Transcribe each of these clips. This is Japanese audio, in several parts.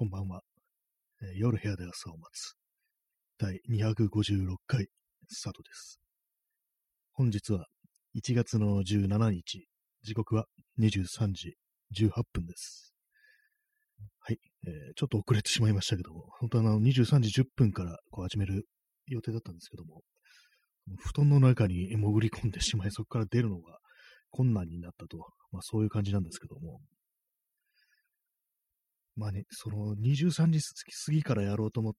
こんばんは。えー夜部屋で朝を待つ。第256回スタートです。本日は1月の17日、時刻は23時18分です。はい、えーちょっと遅れてしまいましたけども、本当はあの23時10分からこう始める予定だったんですけども、布団の中に潜り込んでしまい、そこから出るのが困難になったと、まあそういう感じなんですけども、まあね、その23時過ぎからやろうと思って、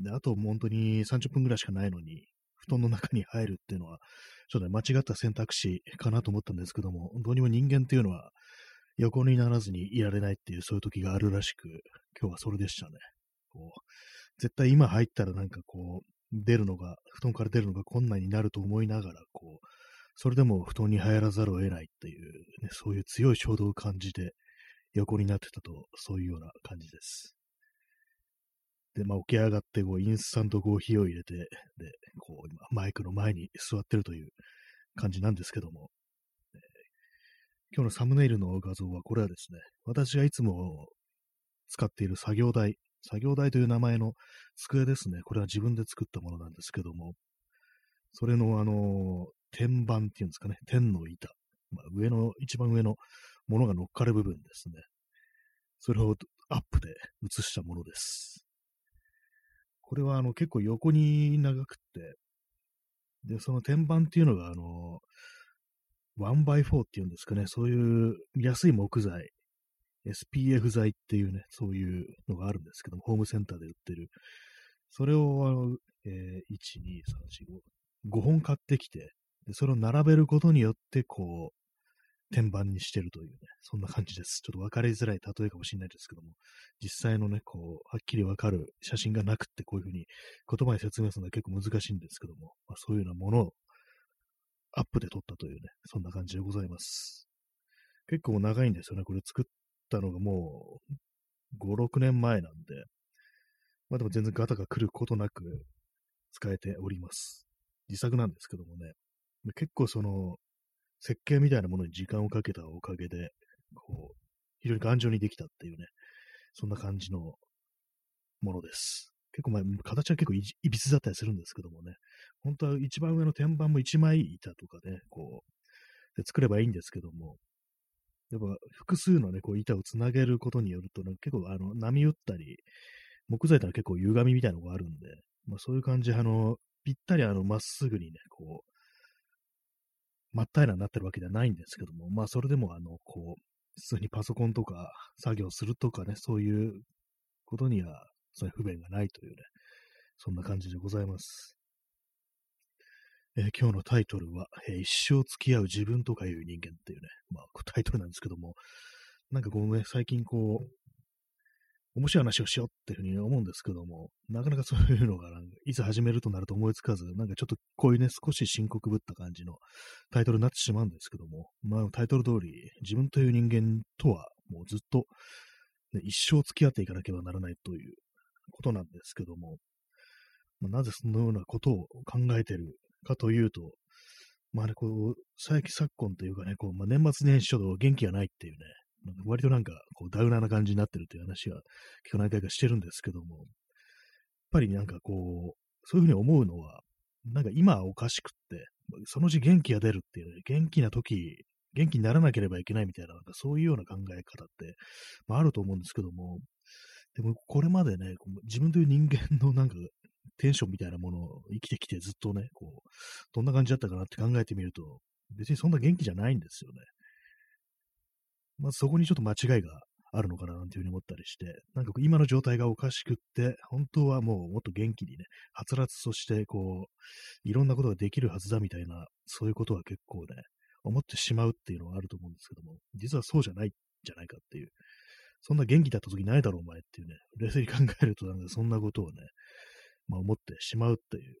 で、あと本当に30分ぐらいしかないのに、布団の中に入るっていうのは、ちょっとね、間違った選択肢かなと思ったんですけども、どうにも人間っていうのは横にならずにいられないっていうそういう時があるらしく、今日はそれでしたね。こう、絶対今入ったらなんかこう、出るのが、布団から出るのが困難になると思いながら、こう、それでも布団に入らざるを得ないっていう、ね、そういう強い衝動を感じて、横になってたと、そういうような感じです。で、まあ、起き上がって、こう、インスタントコーヒーを入れて、で、こう、今、マイクの前に座ってるという感じなんですけども、今日のサムネイルの画像は、これはですね、私がいつも使っている作業台、作業台という名前の机ですね。これは自分で作ったものなんですけども、それの、あの、天板っていうんですかね、天の板、まあ、上の、一番上のものが乗っかる部分ですね。それをアップで写したものです。これはあの結構横に長くって、で、その天板っていうのがあの、1x4 っていうんですかね、そういう安い木材、SPF 材っていうね、そういうのがあるんですけども、ホームセンターで売ってる。それをあの、えー、1、2、3、4、5、5本買ってきて、でそれを並べることによって、こう、天板にしてるというね、そんな感じです。ちょっと分かりづらい例えかもしれないですけども、実際のね、こう、はっきり分かる写真がなくって、こういうふうに言葉に説明するのは結構難しいんですけども、まあ、そういうようなものをアップで撮ったというね、そんな感じでございます。結構長いんですよね。これ作ったのがもう5、6年前なんで、まあでも全然ガタが来ることなく使えております。自作なんですけどもね、結構その、設計みたいなものに時間をかけたおかげで、こう、非常に頑丈にできたっていうね、そんな感じのものです。結構まあ、形は結構いびつだったりするんですけどもね、本当は一番上の天板も一枚板とかね、こう、で作ればいいんですけども、やっぱ複数のね、こう板をつなげることによると、ね、結構あの波打ったり、木材ってのは結構歪みみたいなのがあるんで、まあそういう感じ、あの、ぴったりあの、まっすぐにね、こう、真っ平らになってるわけではないんですけども、まあそれでもあの、こう、普通にパソコンとか作業するとかね、そういうことには、そういう不便がないというね、そんな感じでございます。えー今日のタイトルは、えー一生付き合う自分とかいう人間っていうね、まあタイトルなんですけども、なんかこうね、最近こう、面白い話をしようっていうふうに思うんですけども、なかなかそういうのが、いつ始めるとなると思いつかず、なんかちょっとこういうね、少し深刻ぶった感じのタイトルになってしまうんですけども、まあタイトル通り、自分という人間とはもうずっと、ね、一生付き合っていかなければならないということなんですけども、まあ、なぜそのようなことを考えてるかというと、まあね、こう、最近昨今というかね、こう、まあ、年末年始ちょっと元気がないっていうね、割となんか、こう、ダウナーな感じになってるという話は、結構何回かしてるんですけども、やっぱりなんかこう、そういうふうに思うのは、なんか今はおかしくって、そのうち元気が出るっていうね、元気な時、元気にならなければいけないみたいな、なんかそういうような考え方って、まあ、あると思うんですけども、でもこれまでね、自分という人間のなんかテンションみたいなものを生きてきてずっとね、こう、どんな感じだったかなって考えてみると、別にそんな元気じゃないんですよね。まずそこにちょっと間違いがあるのかななんていうふうに思ったりして、なんか今の状態がおかしくって、本当はもうもっと元気にね、はつらつとして、こう、いろんなことができるはずだみたいな、そういうことは結構ね、思ってしまうっていうのはあると思うんですけども、実はそうじゃないんじゃないかっていう、そんな元気だった時ないだろうお前っていうね、冷静に考えるとなんかそんなことをね、まあ思ってしまうっていう、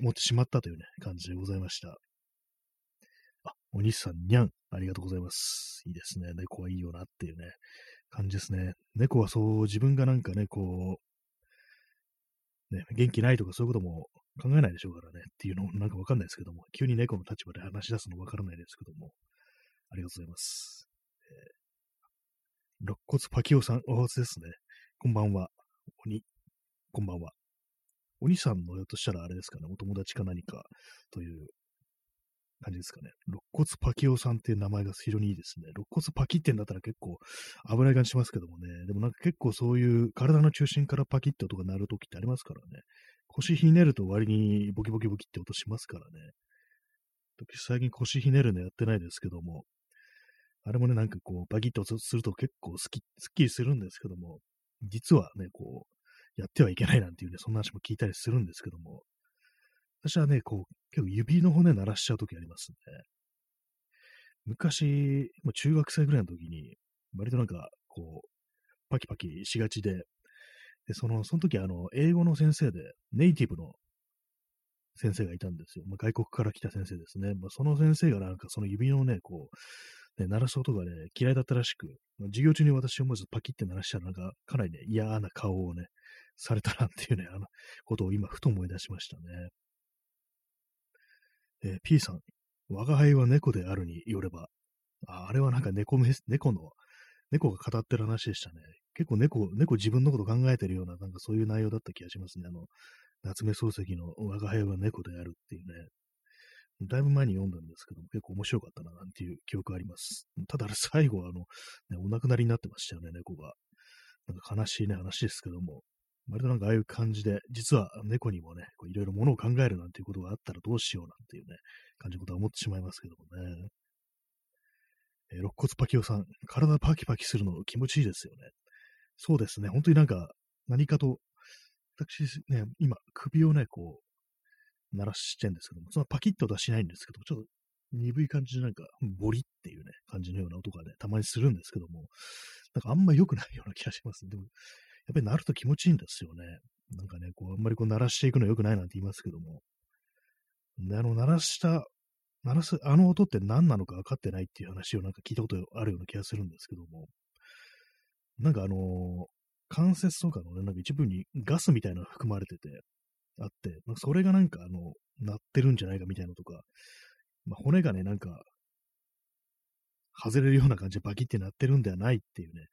思ってしまったというね、感じでございました。あ、お兄さん、にゃん、ありがとうございます。いいですね。猫はいいよなっていうね、感じですね。猫はそう、自分がなんかね、こう、ね、元気ないとかそういうことも考えないでしょうからね、っていうのもなんかわかんないですけども、急に猫の立場で話し出すのわからないですけども、ありがとうございます。えー肋骨パキオさん、お初ですね。こんばんは。鬼、こんばんは。鬼さんのよとしたらあれですかね、お友達か何かという感じですかね。肋骨パキオさんっていう名前が非常にいいですね。肋骨パキってんだったら結構危ない感じしますけどもね。でもなんか結構そういう体の中心からパキって音が鳴るときってありますからね。腰ひねると割にボキボキボキって音しますからね。最近腰ひねるのやってないですけども、あれもね、なんかこう、バキッとすると結構すきすっきりするんですけども、実はね、こう、やってはいけないなんていうね、そんな話も聞いたりするんですけども、私はね、こう、結構指の骨鳴らしちゃうときありますんで、昔、もう中学生ぐらいの時に、割となんか、こう、パキパキしがちで、で、その、その時、あの、英語の先生で、ネイティブの先生がいたんですよ。まあ、外国から来た先生ですね。まあ、その先生がなんかその指のね、こう、ね、鳴らす音がね、嫌いだったらしく、まあ、授業中に私思わずパキって鳴らしたらなんか、かなりね、嫌な顔をね、されたなっていうね、あの、ことを今、ふと思い出しましたね。えー、P さん、我が輩は猫であるによれば、ああれはなんか猫め、猫の、猫が語ってる話でしたね。結構猫、猫自分のこと考えてるような、なんかそういう内容だった気がしますね。あの、夏目漱石の我が輩は猫であるっていうね。だいぶ前に読んだんですけども、結構面白かったな、なんていう記憶あります。ただ、最後は、あの、ね、お亡くなりになってましたよね、猫が。なんか悲しいね、話ですけども。割となんかああいう感じで、実は猫にもね、いろいろものを考えるなんていうことがあったらどうしようなんていうね、感じのことは思ってしまいますけどもね。えー、肋骨パキオさん、体パキパキするの気持ちいいですよね。そうですね、本当になんか何かと、私ね、今首をね、こう、鳴らしてるんですけども、そのパキッとはしないんですけども、ちょっと鈍い感じでなんか、ボリっていうね、感じのような音がね、たまにするんですけども、なんかあんま良くないような気がします。でも、やっぱり鳴ると気持ちいいんですよね。なんかね、こう、あんまりこう鳴らしていくの良くないなんて言いますけども。で、あの、鳴らした、鳴らす、あの音って何なのか分かってないっていう話をなんか聞いたことあるような気がするんですけども。なんかあのー、関節とかのね、なんか一部にガスみたいなのが含まれてて、あって、それがなんかあの、鳴ってるんじゃないかみたいなのとか、まあ、骨がね、なんか外れるような感じでバキってなってるんではないっていうね、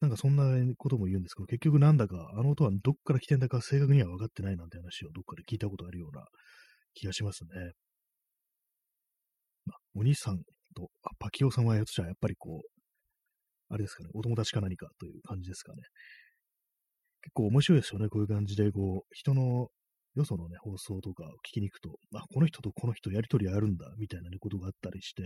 なんかそんなことも言うんですけど、結局なんだか、あの音はどっから来てんだか正確には分かってないなんて話をどっかで聞いたことあるような気がしますね。まあ、お兄さんとあパキオさんはやつじゃやっぱりこう、あれですかね、お友達か何かという感じですかね。結構面白いですよね、こういう感じで、こう、人のよそのね、放送とかを聞きに行くと、あ、この人とこの人やりとりあるんだ、みたいな、ね、ことがあったりして、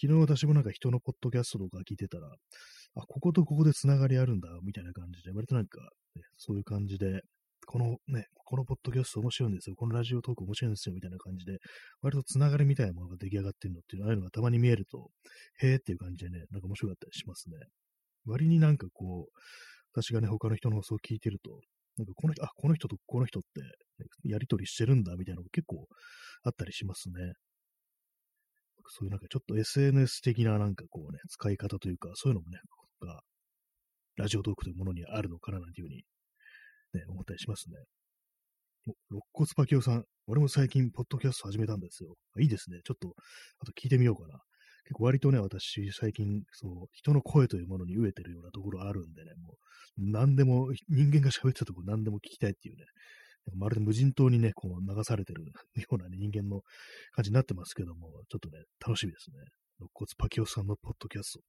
昨日私もなんか人のポッドキャストとか聞いてたら、あ、こことここで繋がりあるんだ、みたいな感じで、割となんか、ね、そういう感じで、このね、このポッドキャスト面白いんですよ、このラジオトーク面白いんですよ、みたいな感じで、割と繋がりみたいなものが出来上がってるのっていう、ああいうのがたまに見えると、へーっていう感じでね、なんか面白かったりしますね。割になんかこう、私がね、他の人の放送を聞いてると、なんかこの人、あ、この人とこの人って、やりとりしてるんだ、みたいなのが結構あったりしますね。そういうなんかちょっと SNS 的ななんかこうね、使い方というか、そういうのもね、が、ラジオトークというものにあるのかななんていうふうに、ね、思ったりしますね。肋骨パキオさん、俺も最近、ポッドキャスト始めたんですよ。いいですね。ちょっと、あと聞いてみようかな。結構割とね、私、最近、そう、人の声というものに飢えてるようなところあるんでね、もう、何でも、人間が喋ってたところ何でも聞きたいっていうね、まるで無人島にね、こう流されてる ような、ね、人間の感じになってますけども、ちょっとね、楽しみですね。肋骨パキオさんのポッドキャスト、ね。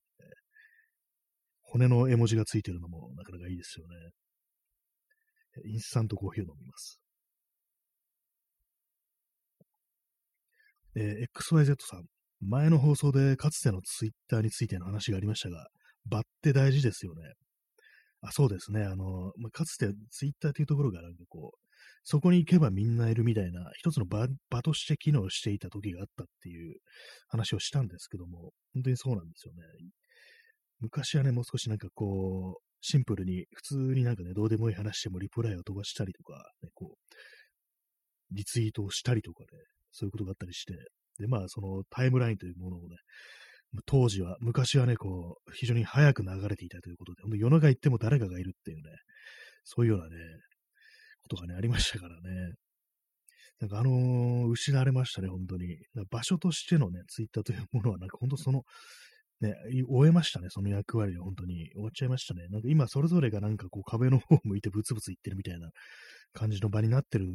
骨の絵文字がついてるのもなかなかいいですよね。インスタントコーヒーを飲みます。えー、XYZ さん。前の放送でかつてのツイッターについての話がありましたが、場って大事ですよね。あそうですね。あの、まあ、かつてツイッターというところがなんかこう、そこに行けばみんないるみたいな、一つの場場として機能していた時があったっていう話をしたんですけども、本当にそうなんですよね。昔はね、もう少しなんかこう、シンプルに、普通になんかね、どうでもいい話してもリプライを飛ばしたりとか、ね、こう、リツイートをしたりとかね、そういうことがあったりして、で、まあ、そのタイムラインというものをね、当時は、昔はね、こう、非常に早く流れていたということで、本当夜中行っても誰かがいるっていうね、そういうようなね、とがね、ありましたからね。なんかあのー、失われましたね、本当に。場所としてのね、ツイッターというものは、なんか本当その、ね、終えましたね、その役割を本当に。終わっちゃいましたね。なんか今それぞれがなんかこう壁の方を向いてブツブツ言ってるみたいな感じの場になってる、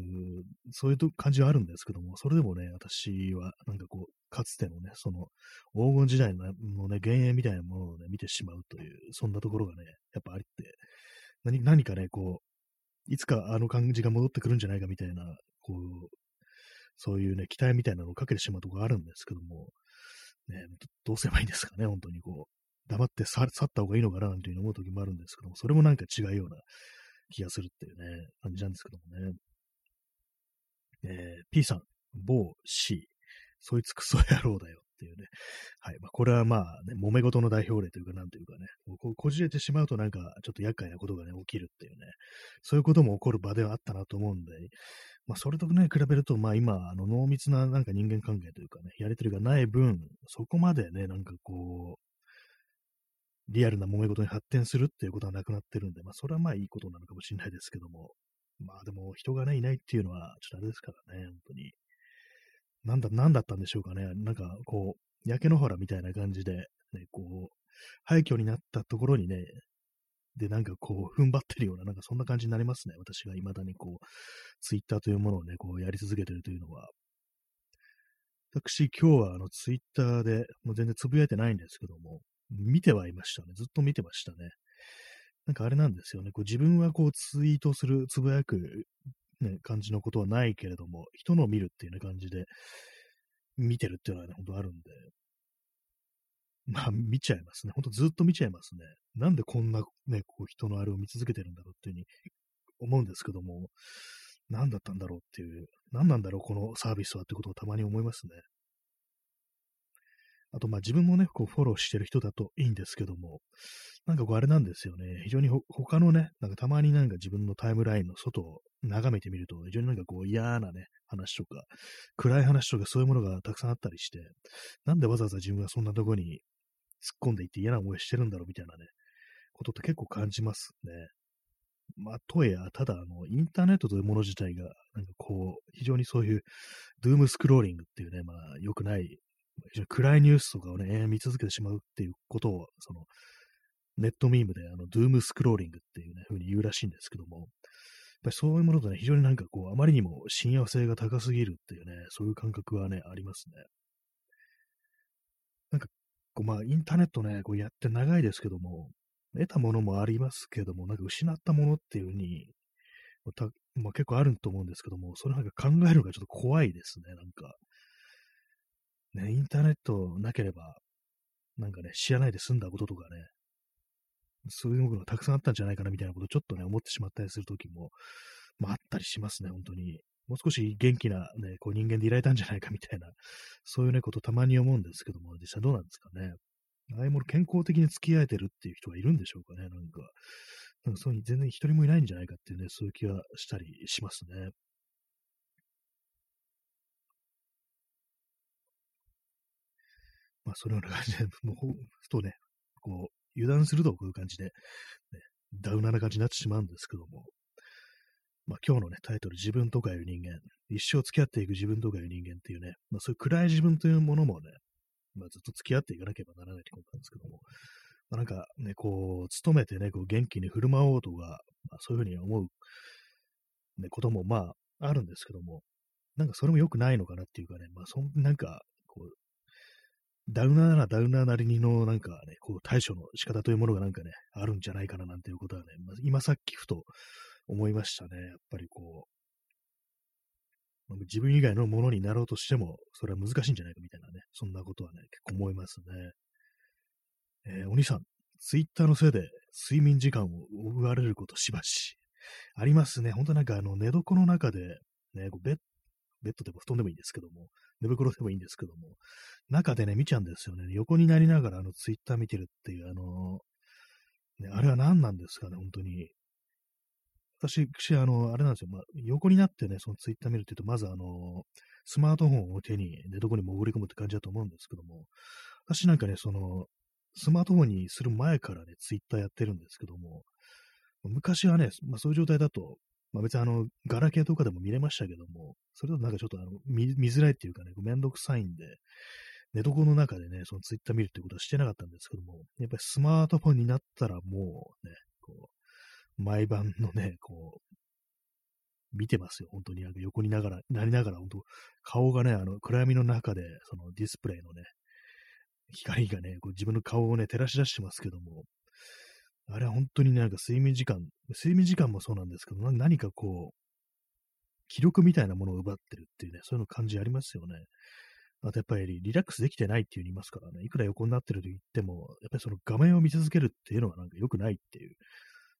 そういう感じはあるんですけども、それでもね、私はなんかこう、かつてのね、その黄金時代のね、幻影みたいなものをね、見てしまうという、そんなところがね、やっぱありって、何何かね、こう、いつかあの感じが戻ってくるんじゃないかみたいな、こう、そういうね、期待みたいなのをかけてしまうとこがあるんですけども、ね、どうすればいいんですかね、本当にこう、黙って去った方がいいのかな、なんていうに思う時もあるんですけども、それもなんか違うような気がするっていうね、感じなんですけどもね。えー、P さん、某 C、そいつクソ野郎だよ。っていうね。はい。まあ、これはまあ、ね、揉め事の代表例というか、なんというかね、こうこじれてしまうとなんか、ちょっと厄介なことがね、起きるっていうね、そういうことも起こる場ではあったなと思うんで、まあ、それとね、比べると、まあ今、あの、濃密ななんか人間関係というかね、やりとりがない分、そこまでね、なんかこう、リアルな揉め事に発展するっていうことはなくなってるんで、まあそれはまあいいことなのかもしれないですけども、まあでも人がね、いないっていうのは、ちょっとあれですからね、本当に。なんだ、なんだったんでしょうかね。なんかこう、焼け野原みたいな感じで、ね、こう、廃墟になったところにね、で、なんかこう、踏ん張ってるような、なんかそんな感じになりますね。私が未だにこう、ツイッターというものをね、こう、やり続けてるというのは。私、今日はあの、ツイッターで、もう全然つぶやいてないんですけども、見てはいましたね。ずっと見てましたね。なんかあれなんですよね。こう自分はこうツイートする、つぶやく、ね、感じのことはないけれども、人のを見るっていうような感じで、見てるっていうのはね、本当あるんで、まあ、見ちゃいますね。ほんとずっと見ちゃいますね。なんでこんなね、こう人のあれを見続けてるんだろうっていうふうに思うんですけども、何だったんだろうっていう、何なんだろう、このサービスはってことをたまに思いますね。あと、まあ自分もね、こうフォローしてる人だといいんですけども、なんかこうあれなんですよね。非常に他のね、なんかたまになんか自分のタイムラインの外を眺めてみると、非常になんかこう嫌なね、話とか、暗い話とかそういうものがたくさんあったりして、なんでわざわざ自分がそんなとこに突っ込んでいって嫌な思いしてるんだろうみたいなね、ことって結構感じますね。まあ、とや、ただ、あの、インターネットというもの自体が、なんかこう、非常にそういう、ドゥームスクローリングっていうね、まあ、良くない、暗いニュースとかをね、見続けてしまうっていうことを、その、ネットミームで、あの、ドゥームスクローリングっていうね、風に言うらしいんですけども、やっぱりそういうものとね、非常になんかこう、あまりにも親和性が高すぎるっていうね、そういう感覚はね、ありますね。なんか、こう、まあ、インターネットね、こうやって長いですけども、得たものもありますけども、なんか失ったものっていう風に、まあ、結構あると思うんですけども、それなんか考えるのがちょっと怖いですね、なんか。ね、インターネットなければ、なんかね、知らないで済んだこととかね、そういうのがたくさんあったんじゃないかなみたいなことをちょっとね、思ってしまったりするときも、まあ、あったりしますね、本当に。もう少し元気なね、こう人間でいられたんじゃないかみたいな、そういうね、ことたまに思うんですけども、実際どうなんですかね。ああいうもの健康的に付き合えてるっていう人がいるんでしょうかね、なんか。なんかそういう全然一人もいないんじゃないかっていうね、そういう気はしたりしますね。あ、そのような感じで、もう、ふとね、こう、油断するとこういう感じで、ね、ダウナーな感じになってしまうんですけども、まあ、今日のね、タイトル、自分とかいう人間、一生付き合っていく自分とかいう人間っていうね、まあ、そういう暗い自分というものもね、まあ、ずっと付き合っていかなければならないってことなんですけども、まあ、なんかね、こう、勤めてね、こう元気に振る舞おうとか、まあ、そういうふうに思う、ね、こともまあ、あるんですけども、なんかそれも良くないのかなっていうかね、まあ、そんなんか、こう、ダウナーならダウナーなりにのなんかね、こう対処の仕方というものがなんかね、あるんじゃないかななんていうことはね、まあ、今さっきふと思いましたね。やっぱりこう、自分以外のものになろうとしても、それは難しいんじゃないかみたいなね、そんなことはね、結構思いますね。えー、お兄さん、ツイッターのせいで睡眠時間を奪われることしばし。ありますね。本当なんかあの寝床の中で、ね、こうベッベッドでも布団でもいいんですけども、寝袋でもいいんですけども、中でね、見ちゃうんですよね。横になりながらあのツイッター見てるっていう、あのね、あれは何なんですかね、本当に。私、あの、あれなんですよ。まあ、横になってね、そのツイッター見るって言うと、まずあの、スマートフォンを手に寝床に潜り込むって感じだと思うんですけども、私なんかね、その、スマートフォンにする前からね、ツイッターやってるんですけども、昔はね、まあ、そういう状態だと、まあ、別にあの、ガラケーとかでも見れましたけども、それだとなんかちょっとあの見づらいっていうかね、めんどくさいんで、寝床の中でね、そのツイッター見るってことはしてなかったんですけども、やっぱりスマートフォンになったらもうね、こう、毎晩のね、こう、見てますよ、本当に。横にながら、なりながら、本当顔がね、あの、暗闇の中で、そのディスプレイのね、光がね、こう自分の顔をね、照らし出してますけども、あれは本当にね、なんか睡眠時間、睡眠時間もそうなんですけど、何かこう、記録みたいなものを奪ってるっていうね、そういうの感じありますよね。あとやっぱりリラックスできてないっていう言いますからね、いくら横になってると言っても、やっぱりその画面を見続けるっていうのはなんか良くないっていう、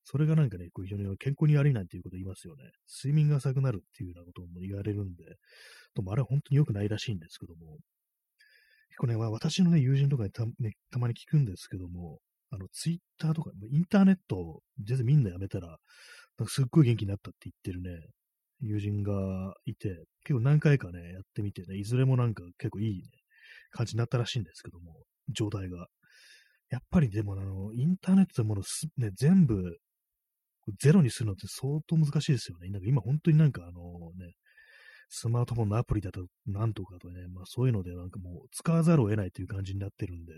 それがなんかね、こう非常に健康に悪いなんていうこと言いますよね。睡眠が浅くなるっていうようなことも言われるんで、でもあれは本当に良くないらしいんですけども、結構ね、私のね、友人とかにた,、ね、たまに聞くんですけども、あの、ツイッターとか、インターネット全然みんなやめたら、すっごい元気になったって言ってるね、友人がいて、結構何回かね、やってみてね、いずれもなんか結構いいね、感じになったらしいんですけども、状態が。やっぱりでもあの、インターネットでものす、ね、全部、ゼロにするのって相当難しいですよね。なんか今本当になんかあのね、スマートフォンのアプリだとなんとかとね、まあそういうのでなんかもう使わざるを得ないという感じになってるんで、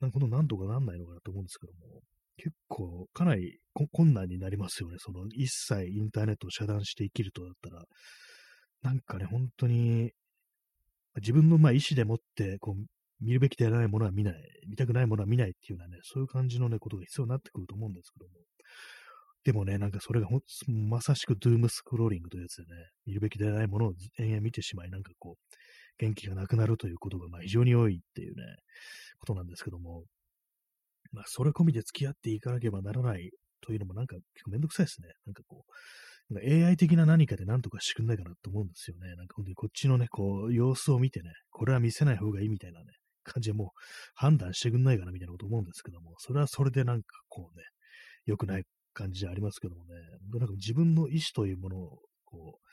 なんこのなんとかなんないのかなと思うんですけども、結構かなり困難になりますよね。その一切インターネットを遮断して生きるとだったら、なんかね、本当に自分のまあ意思でもってこう見るべきでないものは見ない、見たくないものは見ないっていうようなね、そういう感じのね、ことが必要になってくると思うんですけども。でもね、なんかそれがほまさしくドゥームスクローリングというやつでね、見るべきでないものを延々見てしまい、なんかこう、元気がなくなるということがまあ非常に多いっていうね、ことなんですけども、まあ、それ込みで付き合っていかなければならないというのもなんか結構めんどくさいですね。なんかこう、AI 的な何かで何とかしてくんないかなと思うんですよね。なんか本当にこっちのね、こう、様子を見てね、これは見せない方がいいみたいなね、感じでもう判断してくんないかなみたいなこと思うんですけども、それはそれでなんかこうね、良くない感じでありますけどもね、なんか自分の意思というものを、こう、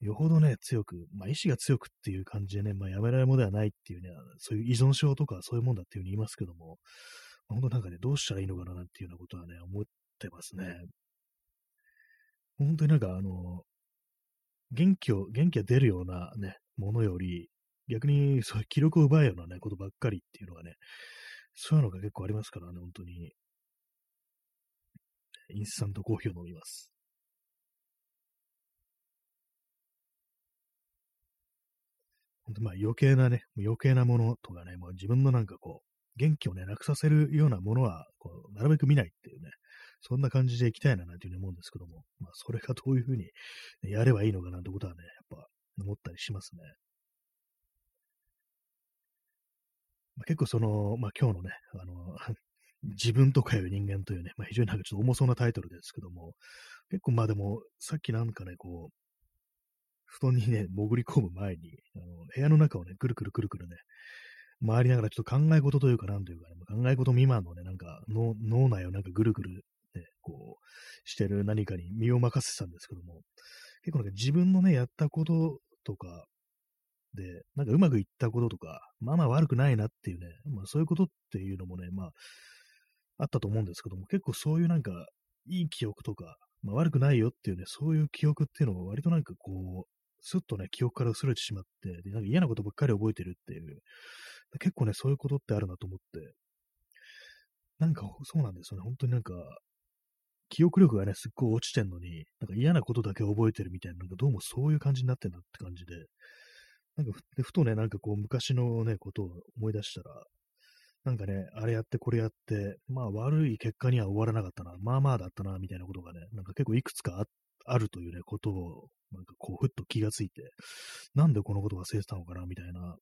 よほどね、強く、まあ意志が強くっていう感じでね、まあやめられるものではないっていうね、そういう依存症とかそういうもんだっていうふうに言いますけども、本当なんかね、どうしたらいいのかななんていうようなことはね、思ってますね。本当になんかあの、元気を、元気が出るようなね、ものより、逆にそういう記録を奪うようなね、ことばっかりっていうのがね、そういうのが結構ありますからね、本当に。インスタントコーヒーを飲みます。まあ余計なね、余計なものとかね、もう自分のなんかこう、元気をね、なくさせるようなものは、こう、なるべく見ないっていうね、そんな感じでいきたいななんていうふうに思うんですけども、まあ、それがどういうふうに、やればいいのかなんてことはね、やっぱ思ったりしますね。まあ、結構その、まあ、今日のね、あの、自分とかいう人間というね、まあ、非常になんかちょっと重そうなタイトルですけども、結構まあでも、さっきなんかね、こう、布団にね、潜り込む前に、あの部屋の中をね、くるくるくるくるね、回りながらちょっと考え事というか、なんというか、ね、考え事未満のね、なんか脳脳内をなんかぐるぐる、ね、こう、してる何かに身を任せてたんですけども、結構なんか自分のね、やったこととかで、なんかうまくいったこととか、まあまあ悪くないなっていうね、まあそういうことっていうのもね、まあ、あったと思うんですけども、結構そういうなんか、いい記憶とか、まあ悪くないよっていうね、そういう記憶っていうのを割となんかこう、すっとね、記憶から薄れてしまって、で、なんか嫌なことばっかり覚えてるっていう、結構ね、そういうことってあるなと思って、なんかそうなんですよね。本当になんか、記憶力がね、すっごい落ちてんのに、なんか嫌なことだけ覚えてるみたいな、なんかどうもそういう感じになってんなって感じで、なんかふふとね、なんかこう昔のね、ことを思い出したら、なんかね、あれやってこれやって、まあ悪い結果には終わらなかったな、まあまあだったな、みたいなことがね、なんか結構いくつかあっあるというね、ことを、なんかこう、ふっと気がついて、なんでこのこと忘れてたのかな、みたいな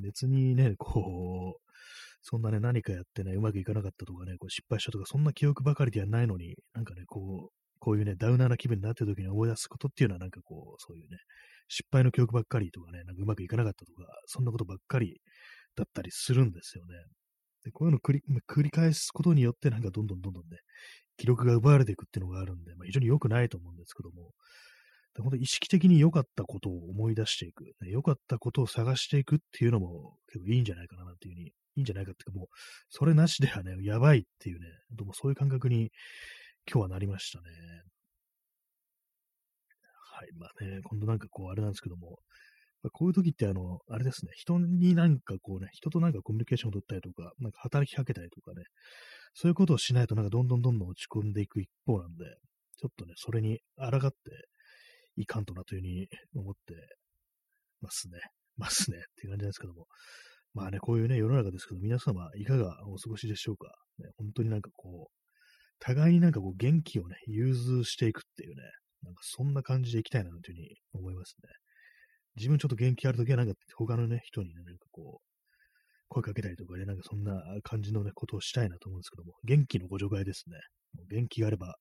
別にね、こう、そんなね、何かやってね、うまくいかなかったとかね、こう失敗したとか、そんな記憶ばかりではないのに、なんかね、こう、こういうね、ダウナーな気分になってる時に思い出すことっていうのは、なんかこう、そういうね、失敗の記憶ばっかりとかね、なんかうまくいかなかったとか、そんなことばっかりだったりするんですよね。でこういうのを繰り繰り返すことによって、なんかどんどんどんどんね、記録が奪われていくっていうのがあるんで、まあ、非常に良くないと思うんですけども、本当意識的に良かったことを思い出していく、良かったことを探していくっていうのも結構いいんじゃないかなっていうふうに、いいんじゃないかっていうかもう、それなしではね、やばいっていうね、どうもそういう感覚に今日はなりましたね。はい、まあね、今度なんかこう、あれなんですけども、こういう時ってあの、あれですね、人になんかこうね、人となんかコミュニケーションを取ったりとか、なんか働きかけたりとかね、そういうことをしないとなんかどんどんどんどん落ち込んでいく一方なんで、ちょっとね、それに抗っていかんとなというふうに思ってますね。ますね。っていう感じなんですけども。まあね、こういうね、世の中ですけど、皆様いかがお過ごしでしょうか。ね、本当になんかこう、互いになんかこう元気をね、融通していくっていうね、なんかそんな感じでいきたいなというふうに思いますね。自分ちょっと元気あるときはなんか他のね、人にね、なんかこう、声かけたりとかで、なんかそんな感じのね、ことをしたいなと思うんですけども、元気のご助会ですね。元気があれば、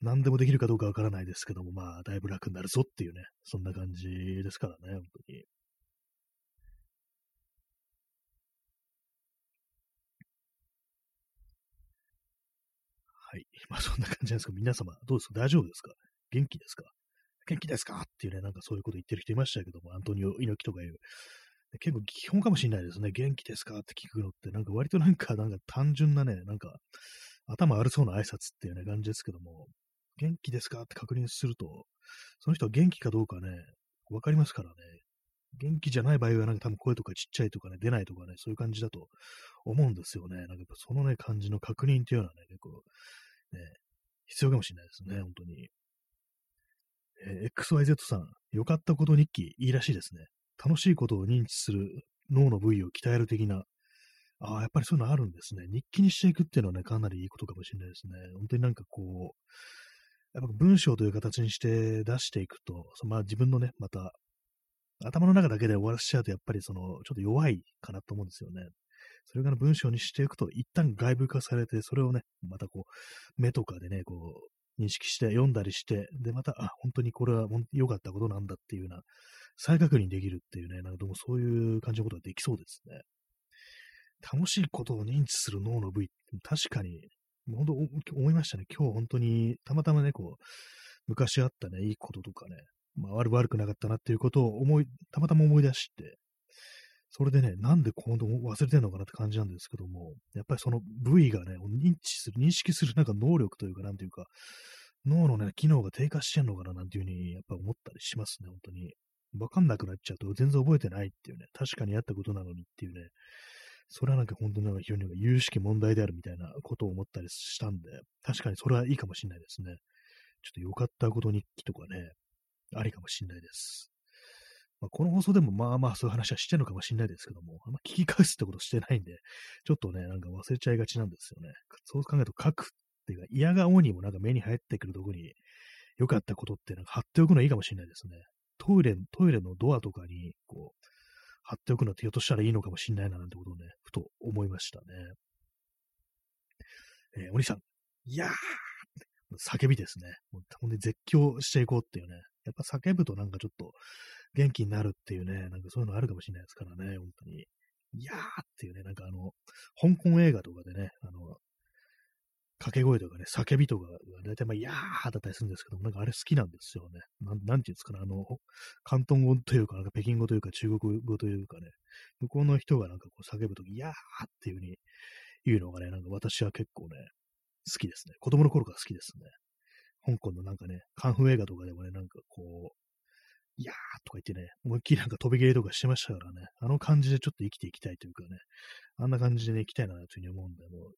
何でもできるかどうかわからないですけども、まあ、だいぶ楽になるぞっていうね、そんな感じですからね、本当に。はい。まあ、そんな感じなんですけど、皆様、どうですか？大丈夫ですか？元気ですか？元気ですか？っていうね、なんかそういうこと言ってる人いましたけども、アントニオ猪木とかいう。結構基本かもしれないですね。元気ですか？って聞くのって、なんか割となんか、なんか単純なね、なんか頭悪そうな挨拶っていうね、感じですけども、元気ですか？って確認すると、その人は元気かどうかね、わかりますからね。元気じゃない場合はなんか多分声とかちっちゃいとかね、出ないとかね、そういう感じだと思うんですよね。なんかやっぱそのね、感じの確認っていうのはね、結構、ね、必要かもしれないですね、本当に。えー、XYZ さん、良かったこと日記いいらしいですね。楽しいことを認知する脳の部位を鍛える的な。ああ、やっぱりそういうのあるんですね。日記にしていくっていうのはね、かなりいいことかもしれないですね。本当になんかこう、やっぱ文章という形にして出していくと、そまあ自分のね、また、頭の中だけで終わらせちゃうと、やっぱりその、ちょっと弱いかなと思うんですよね。それから文章にしていくと、一旦外部化されて、それをね、またこう、目とかでね、こう、認識して読んだりして、で、また、あ、本当にこれは良かったことなんだっていうような、再確認できるっていうね、なんかどうもそういう感じのことができそうですね。楽しいことを認知する脳の部位、確かに、本当思いましたね。今日本当に、たまたまね、こう、昔あったね、いいこととかね、まあ、悪悪くなかったなっていうことを思い、たまたま思い出して、それでね、なんで今度忘れてんのかなって感じなんですけども、やっぱりその部位がね、認知する、認識するなんか能力というか、なんていうか、脳のね、機能が低下してんのかななんていうふうに、やっぱ思ったりしますね、本当に。わかんなくなっちゃうと全然覚えてないっていうね、確かにやったことなのにっていうね、それはなんか本当になんか非常に有識問題であるみたいなことを思ったりしたんで、確かにそれはいいかもしれないですね。ちょっと良かったこと日記とかね、ありかもしれないです。まあ、この放送でもまあまあそういう話はしてるのかもしれないですけども、あんま聞き返すってことしてないんで、ちょっとね、なんか忘れちゃいがちなんですよね。そう考えると書くっていうか、嫌顔にもなんか目に入ってくるとこに良かったことってなんか貼っておくのはいいかもしれないですね。トイレ、トイレのドアとかに、こう、貼っておくのってひょっとしたらいいのかもしれないななんてことをね、ふと思いましたね。えー、お兄さん、いやー叫びですね。もうほんで絶叫していこうっていうね。やっぱ叫ぶとなんかちょっと元気になるっていうね、なんかそういうのあるかもしれないですからね、本当に。いやーっていうね、なんかあの、香港映画とかでね、あの、掛け声とかね、叫びとかが大体まあ、いやーだったりするんですけども、なんかあれ好きなんですよね。なん、なんていうんですかね、あの、広東語というか、なんか北京語というか、中国語というかね、向こうの人がなんかこう叫ぶとき、いやーっていう風に言うのがね、なんか私は結構ね、好きですね。子供の頃から好きですね。香港のなんかね、カンフー映画とかでもね、なんかこう、いやーとか言ってね、思いっきりなんか飛び切りとかしてましたからね、あの感じでちょっと生きていきたいというかね、あんな感じでね、生きたいなというふうに思うんで、もう、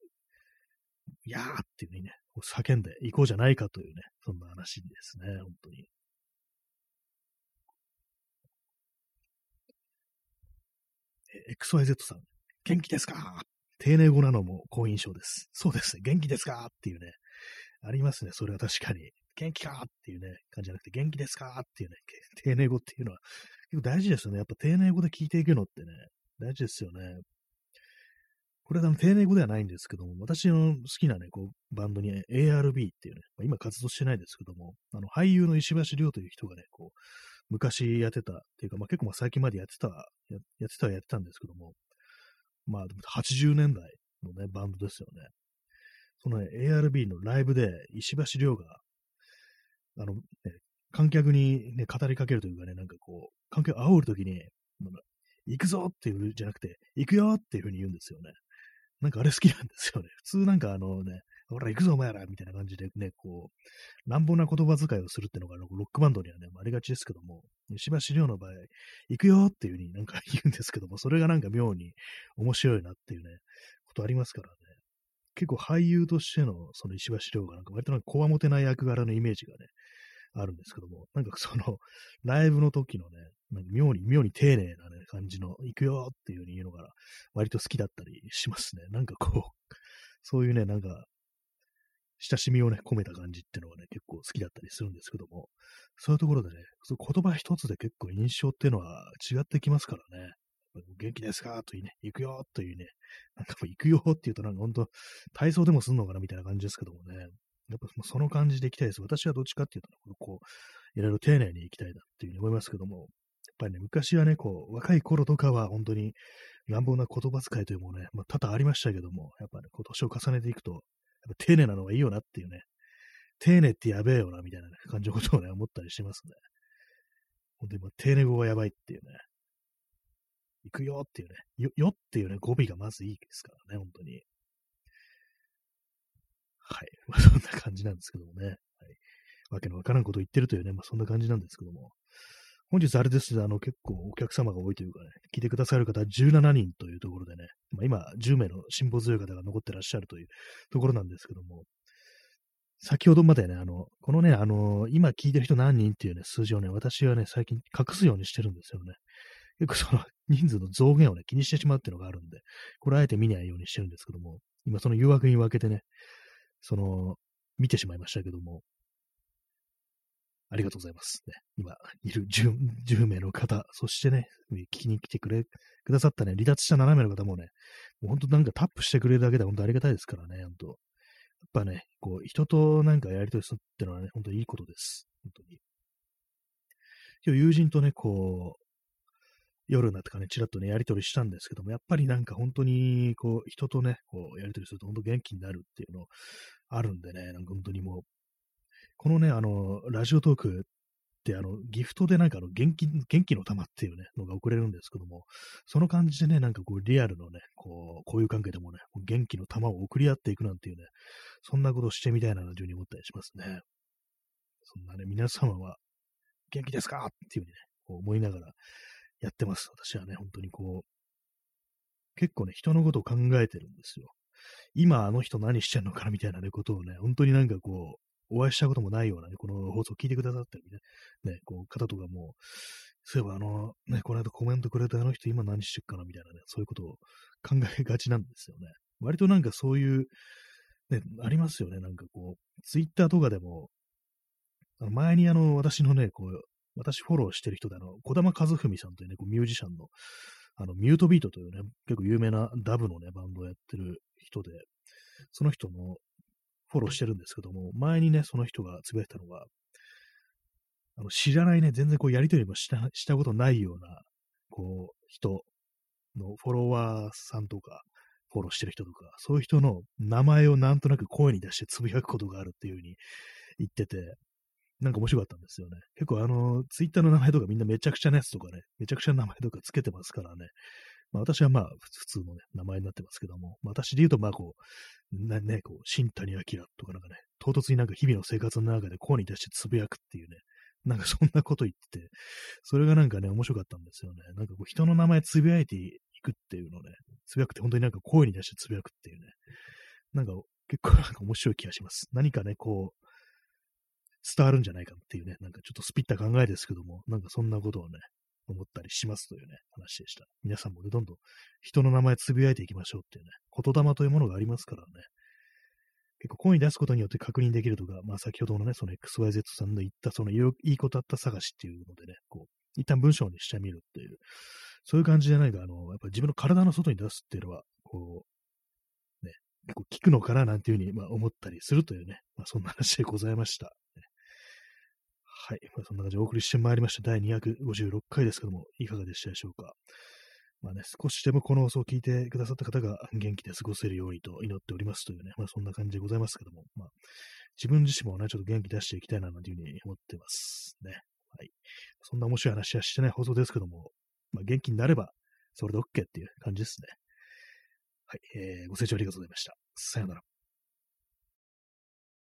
いやーっていう風にね、叫んでいこうじゃないかというね、そんな話ですね、本当に。XYZ さん、元気ですか？丁寧語なのも好印象です。そうですね、元気ですか？っていうね、ありますね、それは確かに。元気か？っていうね、感じじゃなくて、元気ですか？っていうね、丁寧語っていうのは結構大事ですよね。やっぱ丁寧語で聞いていくのってね、大事ですよね。これは丁寧語ではないんですけども、私の好きなね、こう、バンドに ARB っていうね、まあ、今活動してないですけども、あの、俳優の石橋亮という人がね、こう、昔やってたっていうか、まあ、結構まあ最近までやってたや、やってたはやってたんですけども、まあ、80年代のね、バンドですよね。そのね、ARB のライブで石橋亮が、あの、ね、観客にね、語りかけるというかね、なんかこう、観客煽るときに、行くぞっていうじゃなくて、行くよっていうふうに言うんですよね。なんかあれ好きなんですよね。普通なんかあのね、ほら、行くぞ、お前らみたいな感じでね、こう、乱暴な言葉遣いをするっていうのが、ロックバンドにはね、ありがちですけども、石橋亮の場合、行くよっていう風になんか言うんですけども、それがなんか妙に面白いなっていうね、ことありますからね。結構俳優としてのその石橋亮がなんか割となんかこわもてない役柄のイメージがね、あるんですけども、なんかその、ライブの時のね、なんか妙に、妙に丁寧なね、感じの、行くよっていう風に言うのが、割と好きだったりしますね。なんかこう、そういうね、なんか、親しみをね、込めた感じっていうのがね、結構好きだったりするんですけども、そういうところでね、言葉一つで結構印象っていうのは違ってきますからね。元気ですか？というね、行くよというね、なんかもう行くよって言うとなんか本当体操でもすんのかなみたいな感じですけどもね、やっぱその感じで行きたいです。私はどっちかっていうと、こう、いろいろ丁寧に行きたいなっていうふうに思いますけども、やっぱりね、昔はね、こう、若い頃とかは本当に乱暴な言葉遣いというのもね、まあ、多々ありましたけども、やっぱね、こう、年を重ねていくと、やっぱ丁寧なのがいいよなっていうね、丁寧ってやべえよな、みたいな、感じのことをね、思ったりしますね。本当に丁寧語がやばいっていうね、行くよっていうね、よ、よっていうね、語尾がまずいいですからね、本当に。はい。まあ、そんな感じなんですけどもね。はい。わけのわからんことを言ってるというね、まあ、そんな感じなんですけども。本日あれですね、あの、結構お客様が多いというかね、聞いてくださる方17人というところでね、まあ、今、10名の辛抱強い方が残ってらっしゃるというところなんですけども、先ほどまでね、あの、このね、あの、今聞いてる人何人っていうね、数字をね、私はね、最近隠すようにしてるんですよね。結構その 人数の増減をね、気にしてしまうっていうのがあるんで、これあえて見ないようにしてるんですけども、今その誘惑に分けてね、その、見てしまいましたけども、ありがとうございます。ね、今、いる 10, 10名の方、そしてね、聞きに来てくれ、くださったね、離脱した7名の方もね、もう本当なんかタップしてくれるだけで本当ありがたいですからね、本当やっぱね、こう、人となんかやりとりするってのはね、本当にいいことです。本当に。今日友人とね、こう、夜になってかね、ちらっとね、やりとりしたんですけども、やっぱりなんか本当に、こう、人とね、こう、やりとりすると本当元気になるっていうのあるんでね、なんか本当にもう、このね、あの、ラジオトークって、あの、ギフトでなんかあの、元気、元気の玉っていうね、のが送れるんですけども、その感じでね、なんかこう、リアルのね、こう、こういう関係でもね、元気の玉を送り合っていくなんていうね、そんなことをしてみたいなというふうに思ったりしますね。そんなね、皆様は、元気ですか？っていうふうにね、こう思いながら、やってます。私はね、本当にこう、結構ね、人のことを考えてるんですよ。今あの人何してんのかなみたいなね、ことをね、本当になんかこう、お会いしたこともないようなね、この放送を聞いてくださってるね、ね、こう、方とかも、そういえばあの、ね、この間コメントくれたあの人今何してっかなみたいなね、そういうことを考えがちなんですよね。割となんかそういう、ね、ありますよね、なんかこう、ツイッターとかでも、前にあの、私のね、こう、私フォローしてる人で、あの、小玉和文さんというね、こうミュージシャンの、あの、ミュートビートというね、結構有名なダブのね、バンドをやってる人で、その人のフォローしてるんですけども、前にね、その人がつぶやいたのが、あの、知らないね、全然こうやりとりもしたしたことないような、こう、人のフォロワーさんとか、フォローしてる人とか、そういう人の名前をなんとなく声に出してつぶやくことがあるっていうふうに言ってて、なんか面白かったんですよね。結構あの、ツイッターの名前とかみんなめちゃくちゃなやつとかね、めちゃくちゃな名前とかつけてますからね。まあ私はまあ普通のね、名前になってますけども、まあ、私で言うとまあこう、なね、こう、新谷明とかなんかね、唐突になんか日々の生活の中で声に出してつぶやくっていうね、なんかそんなこと言ってて、それがなんかね、面白かったんですよね。なんかこう人の名前つぶやいていくっていうのね、つぶやくって本当になんか声に出してつぶやくっていうね、なんか結構なんか面白い気がします。何かね、こう、伝わるんじゃないかっていうね、なんかちょっとスピった考えですけども、なんかそんなことをね、思ったりしますというね、話でした。皆さんもね、どんどん人の名前つぶやいていきましょうっていうね、言霊というものがありますからね。結構声に出すことによって確認できるとか、まあ先ほどのね、その XYZ さんの言ったそのいいことあった探しっていうのでね、こう、一旦文章にしてみるっていう、そういう感じじゃないか、あの、やっぱ自分の体の外に出すっていうのは、こう、ね、結構効くのかななんていうふうに、まあ、思ったりするというね、まあそんな話でございました。はい。まあ、そんな感じでお送りしてまいりました。第256回ですけども、いかがでしたでしょうか？まあね、少しでもこの放送を聞いてくださった方が元気で過ごせるようにと祈っておりますというね、まあそんな感じでございますけども、まあ自分自身もね、ちょっと元気出していきたいなというふうに思ってますね。はい。そんな面白い話はしてない放送ですけども、まあ元気になればそれで OK っていう感じですね。はい。えー、ご清聴ありがとうございました。さよなら。